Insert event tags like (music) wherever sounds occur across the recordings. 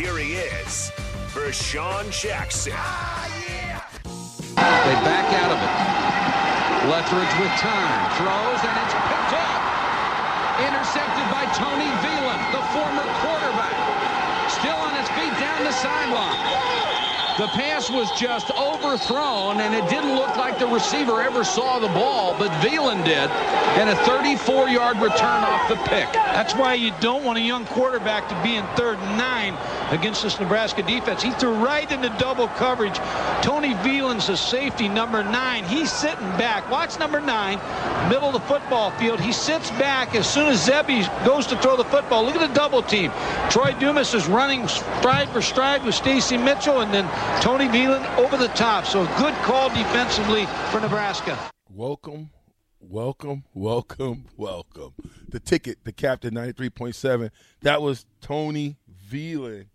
Here he is, Vershawn Jackson. They back out of it. Lethbridge with time. Throws, and it's picked up. Intercepted by Tony Veland, the former quarterback. Still on his feet down the sideline. The pass was just overthrown, and it didn't look like the receiver ever saw the ball, but Veland did, and a 34-yard return off the pick. That's why you don't want a young quarterback to be in third and nine against this Nebraska defense. He threw right into double coverage. Tony Veland's a safety, number nine. He's sitting back. Watch number nine, middle of the football field. He sits back as soon as Zebby goes to throw the football. Look at the double team. Troy Dumas is running stride for stride with Stacy Mitchell, and then Tony Veland over the top. So good call defensively for Nebraska. Welcome, welcome, welcome, welcome. The ticket, the captain, 93.7. That was Tony Veland,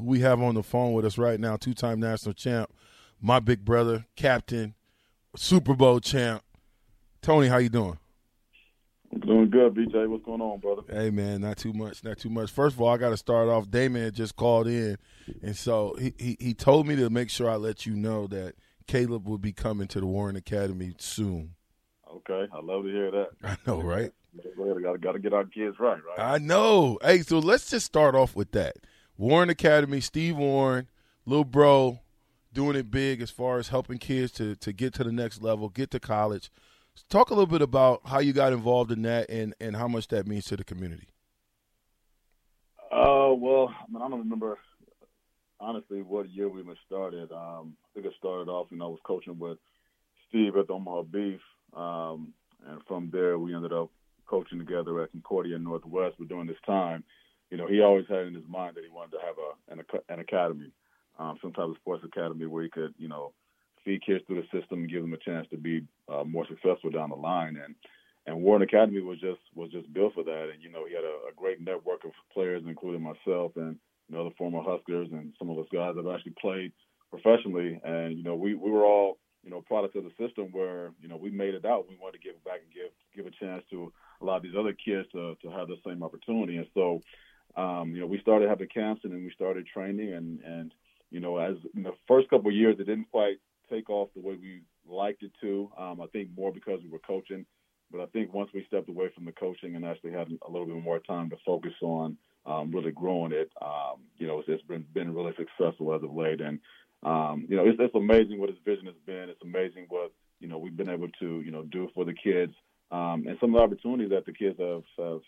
who we have on the phone with us right now, two time national champ, my big brother, captain, Super Bowl champ. Tony, how you doing? I'm doing good, BJ. What's going on, brother? Hey man, not too much, not too much. First of all, I got to start off. Damon just called in, and so he, he he told me to make sure I let you know that Caleb will be coming to the Warren Academy soon. Okay, I love to hear that. (laughs) I know, right? Got to got to get our kids right, right? I know. Hey, so let's just start off with that. Warren Academy, Steve Warren, little bro, doing it big as far as helping kids to to get to the next level, get to college. Talk a little bit about how you got involved in that and, and how much that means to the community. Uh, well, I mean, I don't remember honestly what year we even started. Um, I think it started off, you know, I was coaching with Steve at the Omaha Beef, um, and from there we ended up coaching together at Concordia Northwest. But during this time, you know, he always had in his mind that he wanted to have a an, an academy, um, some type of sports academy where he could, you know, feed kids through the system and give them a chance to be uh, more successful down the line. And and Warren Academy was just was just built for that. And you know, he had a, a great network of players, including myself and you know the former Huskers and some of those guys that have actually played professionally. And you know, we we were all you know products of the system where you know we made it out. We wanted to give back and give give a chance to a lot of these other kids to to have the same opportunity. And so, um, you know, we started having camps and then we started training and and you know, as in the first couple of years, it didn't quite take off the way we liked it to. Um, I think more because we were coaching, but I think once we stepped away from the coaching and actually had a little bit more time to focus on um, really growing it, um, you know, it's, it's been been really successful as of late. And um, you know, it's, it's amazing what his vision has been. It's amazing what you know we've been able to you know do for the kids, um, and some of the opportunities that the kids have, have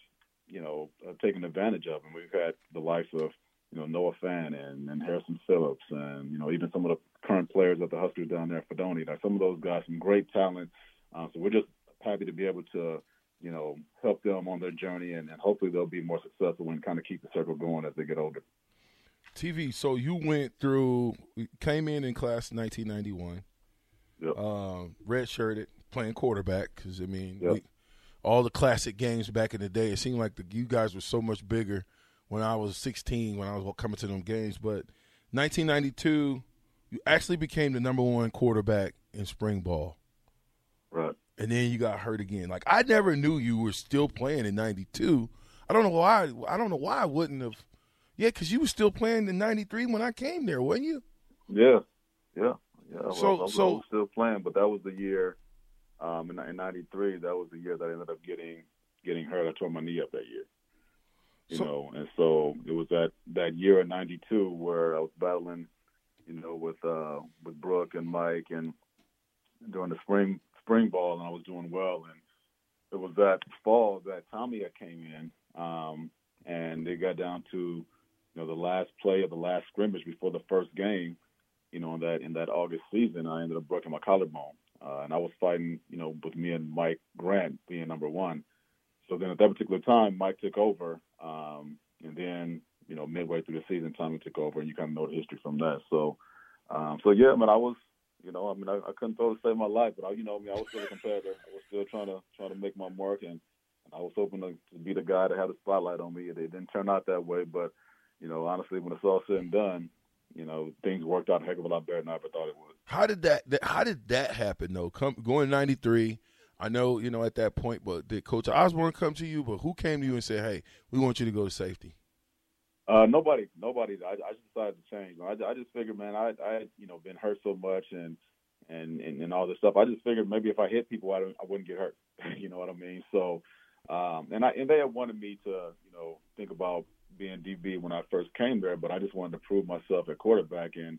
you know have taken advantage of. And we've had the likes of you know Noah Fant and, and Harrison Phillips, and you know even some of the current players at the Huskers down there, Fedoni. Like some of those guys, some great talent. Uh, so we're just happy to be able to you know help them on their journey, and, and hopefully they'll be more successful and kind of keep the circle going as they get older. TV. So you went through, came in in class 1991. Yep. Um, red shirted, playing quarterback because I mean, Yep. we, all the classic games back in the day. It seemed like the, you guys were so much bigger when I was 16 when I was coming to them games. But 1992, you actually became the number one quarterback in spring ball, Right. and then you got hurt again. Like I never knew you were still playing in '92. I don't know why. I don't know why I wouldn't have. Yeah, because you were still playing in '93 when I came there, wasn't you? Yeah, yeah, yeah. I was- So- I was, so- I was still playing, but that was the year um, in '93. That was the year that I ended up getting getting hurt. I tore my knee up that year. You So- know, and so it was that that year in '92 where I was battling, you know, with uh, with Brook and Mike, and during the spring spring ball, and I was doing well. And it was that fall that Tommie came in, um, and they got down to, you know, the last play of the last scrimmage before the first game. You know, in that in that August season, I ended up breaking my collarbone, uh, and I was fighting, you know, with me and Mike Grant being number one. So then at that particular time, Mike took over, um, and then you know midway through the season, Tommie took over, and you kind of know the history from that. So, um, so yeah, I mean, I was, you know, I mean, I, I couldn't throw to save my life, but I, you know, I mean, I was still a competitor. I was still trying to trying to make my mark, and, and I was hoping to, to be the guy that had a spotlight on me. It didn't turn out that way, but you know, honestly, when it's all said and done, you know, things worked out a heck of a lot better than I ever thought it would. How did that, that how did that happen though? Come going ninety three. I know, you know, at that point, but did Coach Osborne come to you? But who came to you and said, Hey, we want you to go to safety? Uh, nobody, nobody. I, I just decided to change. I, I just figured, man, I, I had, you know, been hurt so much and, and, and, and all this stuff. I just figured maybe if I hit people, I, I wouldn't get hurt. (laughs) you know what I mean? So, um, and I, and they had wanted me to, you know, think about being DB when I first came there, but I just wanted to prove myself at quarterback. And,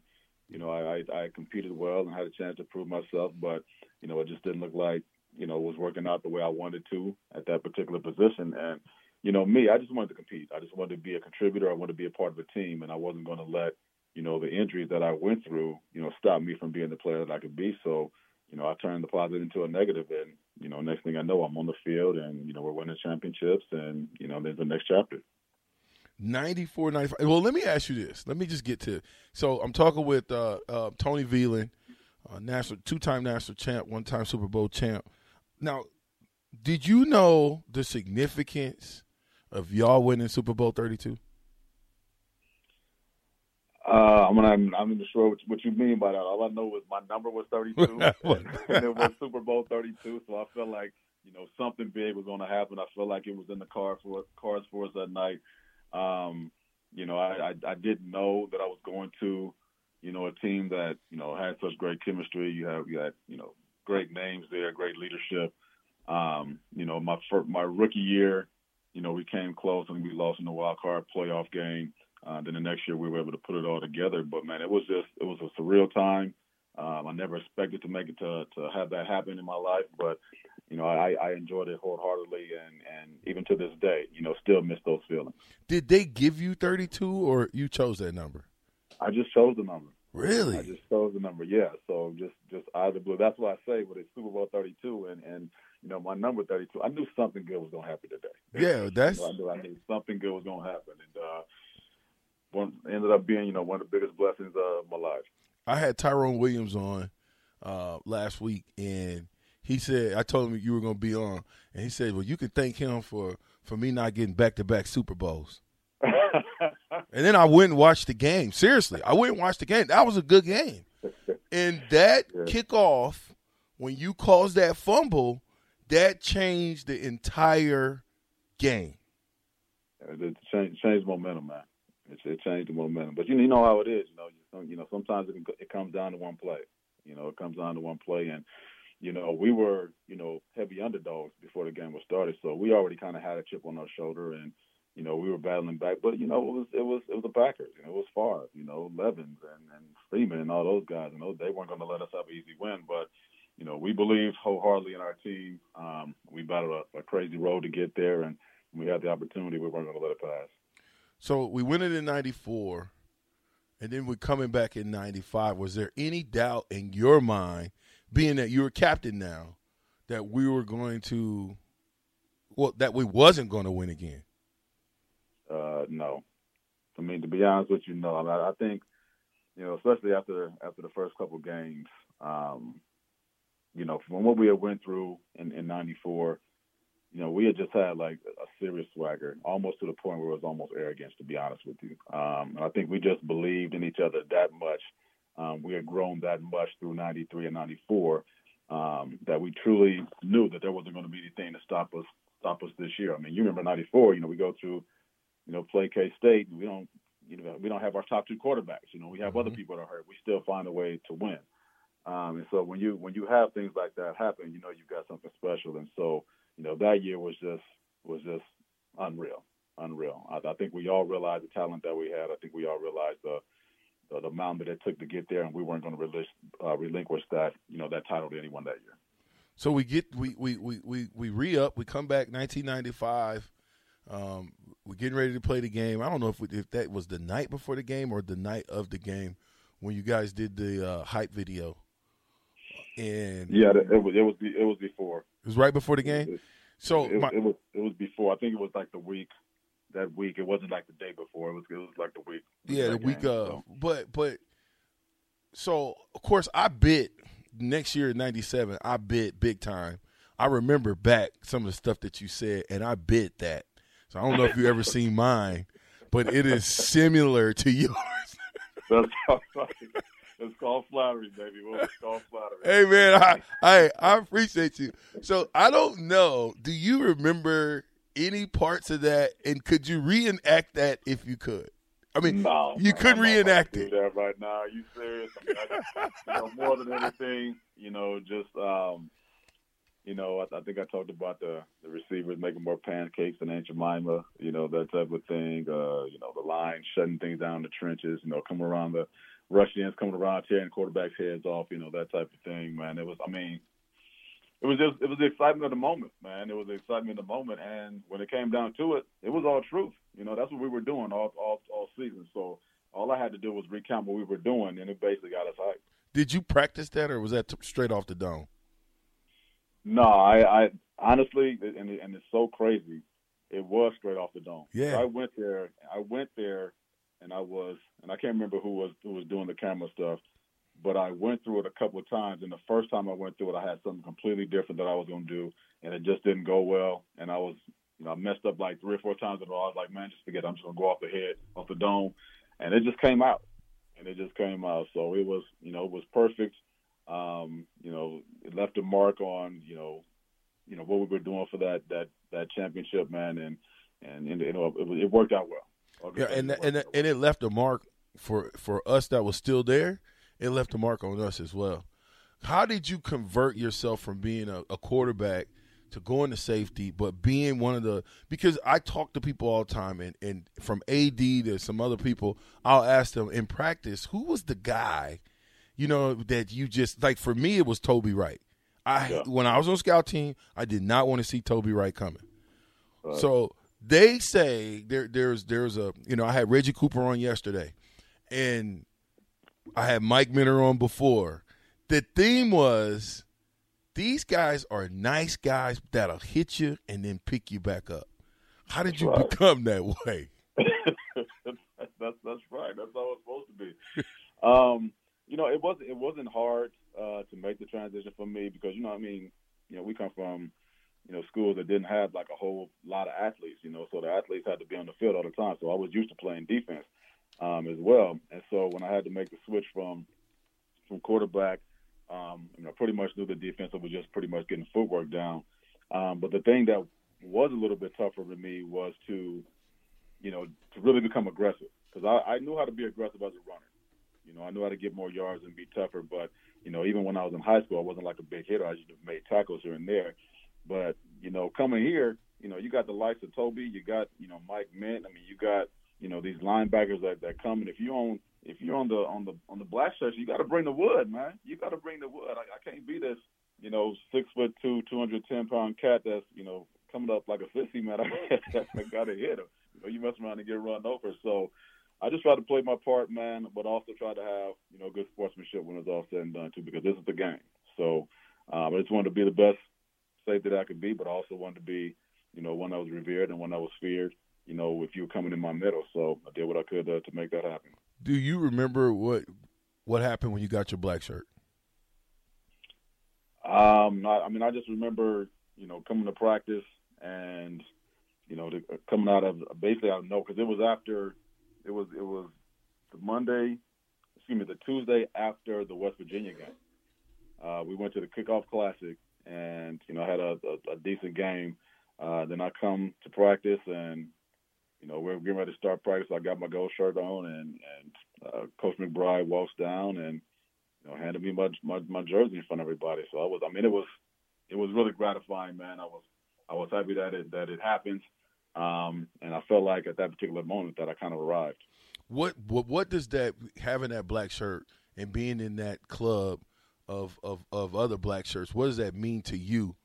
you know, I, I, I competed well and had a chance to prove myself, but, you know, it just didn't look like, you know, was working out the way I wanted to at that particular position. And, you know, me, I just wanted to compete. I just wanted to be a contributor. I wanted to be a part of a team, and I wasn't going to let, you know, the injuries that I went through, you know, stop me from being the player that I could be. So, you know, I turned the positive into a negative, and you know, next thing I know, I'm on the field, and you know, we're winning championships, and you know, there's the next chapter. 94, 95. Well, let me ask you this. Let me just get to. So I'm talking with uh, uh, Tony Veland, uh, national two-time national champ, one-time Super Bowl champ. Now, did you know the significance of y'all winning Super Bowl 32? Uh, I'm not, I'm not even sure what, what you mean by that. All I know is my number was 32, (laughs) (laughs) and it was Super Bowl 32. So I felt like you know something big was going to happen. I felt like it was in the car for cards for us that night. Um, you know, I, I I didn't know that I was going to, you know, a team that you know had such great chemistry. You have you had you know great names there, great leadership. Um, you know, my first, my rookie year, you know, we came close and we lost in the wild card playoff game. Uh, then the next year we were able to put it all together. But man, it was just it was a surreal time. Um, I never expected to make it to to have that happen in my life, but you know I, I enjoyed it wholeheartedly, and and even to this day, you know, still miss those feelings. Did they give you 32 or you chose that number? I just chose the number. Really? I just chose the number. Yeah. So just just out of the blue. That's what I say with it Super Bowl 32, and and you know my number 32. I knew something good was gonna happen today. Yeah, that's You know, I knew I knew something good was gonna happen, and uh, one ended up being you know one of the biggest blessings of my life. I had Tyrone Williams on uh, last week, and he said I told him you were going to be on, and he said, "Well, you can thank him for for me not getting back to back Super Bowls." (laughs) and then I went and watched the game. Seriously, I went and watched the game. That was a good game, and that Yeah. kickoff when you caused that fumble, that changed the entire game. it changed, changed momentum, man. It, it changed the momentum. But you, you know how it is. You know, you, you know sometimes it, can, it comes down to one play. You know, it comes down to one play, and you know we were you know heavy underdogs before the game was started, so we already kind of had a chip on our shoulder, and you know we were battling back. But you know it was it was it was the Packers. You know, it was Favre, you know, Levens and and Freeman and all those guys. You know, they weren't going to let us have an easy win, but you know, we believed wholeheartedly in our team. Um, we battled a, a crazy road to get there, and we had the opportunity. We weren't going to let it pass. So we win it in '94, and then we're coming back in '95. Was there any doubt in your mind, being that you were captain now, that we were going to, well, that we wasn't going to win again? Uh, no. I mean, to be honest with you, no. I, mean, I think, you know, especially after after the first couple games, um, you know, from what we had went through in in '94, you know, we had just had like a serious swagger, almost to the point where it was almost arrogance, to be honest with you. Um, and I think we just believed in each other that much. Um, we had grown that much through '93 and '94 um, that we truly knew that there wasn't going to be anything to stop us stop us this year. I mean, you remember '94? You know, we go through you know, play K State, and we don't, you know, we don't have our top two quarterbacks. You know, we have other people that are hurt. We still find a way to win. Um, and so when you when you have things like that happen, you know you've got something special. And so you know that year was just was just unreal. unreal. I, I think we all realized the talent that we had. I think we all realized the the, the amount that it took to get there, and we weren't going to relinquish, uh, relinquish that you know that title to anyone that year. So we get we we we we, we re up. We come back 1995. Um, we're getting ready to play the game. I don't know if we, if that was the night before the game or the night of the game when you guys did the uh, hype video. And yeah, it, it was it was it was before. It was right before the game. It, so it, my, it was it was before. I think it was like the week that week. It wasn't like the day before. It was it was like the week. Yeah, the game, week of. So. But but so of course I bit next year in '97. I bit big time. I remember back some of the stuff that you said, and I bit that. So I don't know if you ever seen mine, but it is similar to (laughs) yours. That's. (laughs) It's called flattery, baby. Well, it's called flattery. (laughs) Hey man, I, I I appreciate you. So I don't know. Do you remember any parts of that? And could you reenact that if you could? I mean, no, you couldn't reenact it. Right now? Are you serious? I mean, I you know, more than anything, you know, just um, you know, I, I think I talked about the the receivers making more pancakes than Aunt Jemima, you know, that type of thing. Uh, you know, the line shutting things down in the trenches, you know, coming around the rush ends, coming around tearing quarterbacks' heads off, you know, that type of thing, man. It was, I mean, it was just, it was the excitement of the moment, man. It was the excitement of the moment, and when it came down to it, it was all truth. You know, that's what we were doing all all all season. So all I had to do was recount what we were doing, and it basically got us hyped. Did you practice that, or was that t- straight off the dome? No, I, I honestly, and and it's so crazy. It was straight off the dome. Yeah. I went there. I went there, and I was, and I can't remember who was who was doing the camera stuff, but I went through it a couple of times. And the first time I went through it, I had something completely different that I was going to do, and it just didn't go well. And I was, you know, I messed up like three or four times in a row. I was like, man, just forget. It. I'm just going to go off the head, off the dome, and it just came out, and it just came out. So it was, you know, it was perfect. Um, you know, it left a mark on, you know, you know what we were doing for that that that championship, man, and and, and you know it, it worked out well. Yeah, and it and out and it left a mark for for us that was still there. It left a mark on us as well. How did you convert yourself from being a, a quarterback to going to safety, but being one of the because I talk to people all the time, and and from AD to some other people, I'll ask them in practice, who was the guy, you know, that you just like. For me, it was Toby Wright. I Yeah. when I was on scout team, I did not want to see Toby Wright coming. So they say there there's there's a you know I had Reggie Cooper on yesterday, and I had Mike Minter on before. The theme was these guys are nice guys that'll hit you and then pick you back up. How did you right. become that way? (laughs) that's, that's right. That's how it's supposed to be. um, it wasn't it wasn't hard uh, to make the transition for me because you know, I mean, you know, we come from you know schools that didn't have like a whole lot of athletes. You know, so the athletes had to be on the field all the time. So I was used to playing defense um, as well. And so when I had to make the switch from from quarterback, um, I pretty much knew the defense was just pretty much getting footwork down. Um, but the thing that was a little bit tougher for me was to, you know, to really become aggressive because I, I knew how to be aggressive as a runner. You know, I knew how to get more yards and be tougher. But you know, even when I was in high school, I wasn't like a big hitter. I just made tackles here and there. But you know, coming here, you know, you got the likes of Toby, you got you know Mike Mint. I mean, you got you know these linebackers that that come and if you on if you're on the on the on the black shirts, you got to bring the wood, man. You got to bring the wood. I, I can't be this you know six foot two, two hundred ten pound cat that's you know coming up like a sissy man. (laughs) I got to hit him. You know, you mess around and get run over. So I just try to play my part, man, but also try to have you know good sportsmanship when it's all said and done too, because this is the game. So um, I just wanted to be the best safety that I could be, but I also wanted to be you know one that was revered and one that was feared. You know, if you were coming in my middle, so I did what I could uh, to make that happen. Do you remember what what happened when you got your black shirt? Um, I, I mean, I just remember, you know, coming to practice and, you know, the, coming out of basically I don't know because it was after, it was it was the Monday, excuse me, the Tuesday after the West Virginia game. Uh, we went to the kickoff classic, and you know, I had a, a, a decent game. Uh, then I come to practice, and you know, we're getting ready to start practice. I got my gold shirt on, and and uh, Coach McBride walks down and you know, handed me my, my my jersey in front of everybody. So I was, I mean, it was it was really gratifying, man. I was I was happy that it that it happened. Um, and I felt like at that particular moment that I kind of arrived. What what what does that having that black shirt and being in that club of of of other black shirts? What does that mean to you?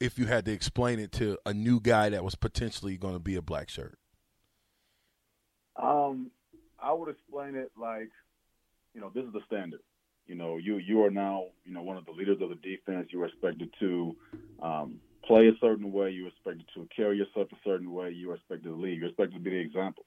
If you had to explain it to a new guy that was potentially going to be a black shirt. Um, I would explain it like, you know, this is the standard. You know, you you are now, you know, one of the leaders of the defense. You're expected to um, play a certain way. You're expected to carry yourself a certain way. You're expected to lead. You're expected to be the example.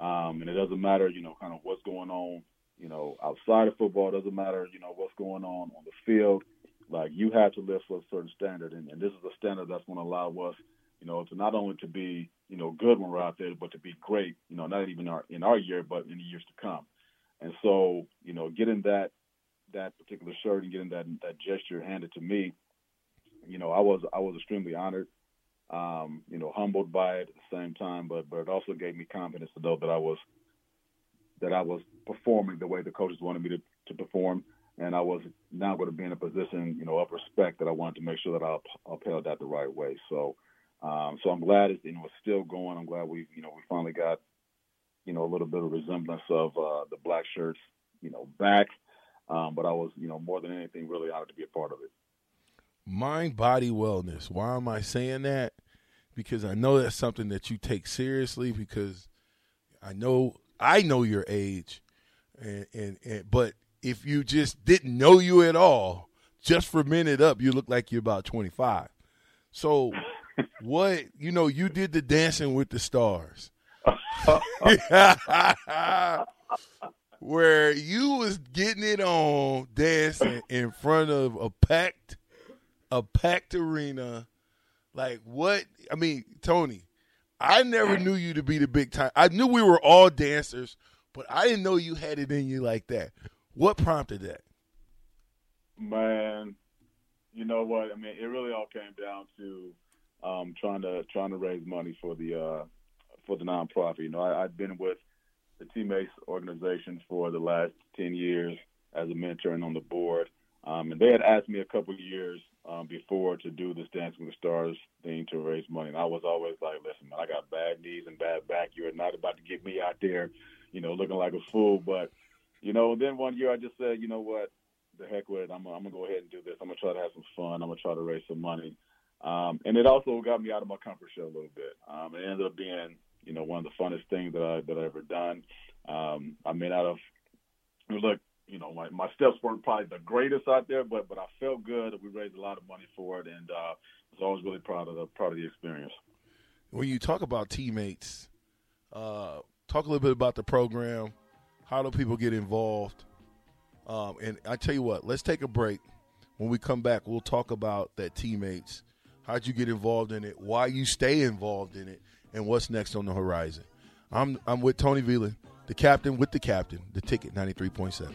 Um, and it doesn't matter, you know, kind of what's going on, you know, outside of football. It doesn't matter, you know, what's going on on the field. Like you have to live for a certain standard, and, and this is a standard that's going to allow us, you know, to not only to be, you know, good when we're out there, but to be great, you know, not even our in our year, but in the years to come. And so, you know, getting that that particular shirt and getting that that gesture handed to me, you know, I was I was extremely honored um, you know, humbled by it at the same time, but but it also gave me confidence to know that I was that I was performing the way the coaches wanted me to, to perform, and I was now going to be in a position, you know, of respect that I wanted to make sure that I upheld that the right way. So, um, so I'm glad it's you know it's still going. I'm glad we you know we finally got you know a little bit of resemblance of uh, the black shirts you know back, um, but I was you know more than anything really honored to be a part of it mind body wellness. Why am I saying that? Because I know that's something that you take seriously because I know I know your age and and, and but if you just didn't know you at all, just for a minute up, you look like you're about 25. So (laughs) what, you know, you did the dancing with the stars. (laughs) (laughs) Where you was getting it on dancing in front of a packed a packed arena. Like what? I mean, Tony, I never knew you to be the big time. I knew we were all dancers, but I didn't know you had it in you like that. What prompted that? Man, you know what? I mean, it really all came down to um, trying to trying to raise money for the uh, for the nonprofit. You know, I, I've been with the Teammates organization for the last ten years as a mentor and on the board. Um, and they had asked me a couple of years um, before to do this Dancing with the Stars thing to raise money. And I was always like, listen, man, I got bad knees and bad back. You're not about to get me out there, you know, looking like a fool. But, you know, then one year I just said, you know what, the heck with it. I'm, I'm going to go ahead and do this. I'm going to try to have some fun. I'm going to try to raise some money. Um, and it also got me out of my comfort zone a little bit. Um, it ended up being, you know, one of the funnest things that I that I ever done. Um, I may not have look, you know, my, my steps weren't probably the greatest out there, but but I felt good. We raised a lot of money for it, and uh, was always really proud of the proud of the experience. When you talk about teammates, uh, talk a little bit about the program. How do people get involved? Um, and I tell you what, let's take a break. When we come back, we'll talk about that teammates. How'd you get involved in it? Why you stay involved in it? And what's next on the horizon? I'm I'm with Tony Veland, the captain with the captain, the ticket 93.7.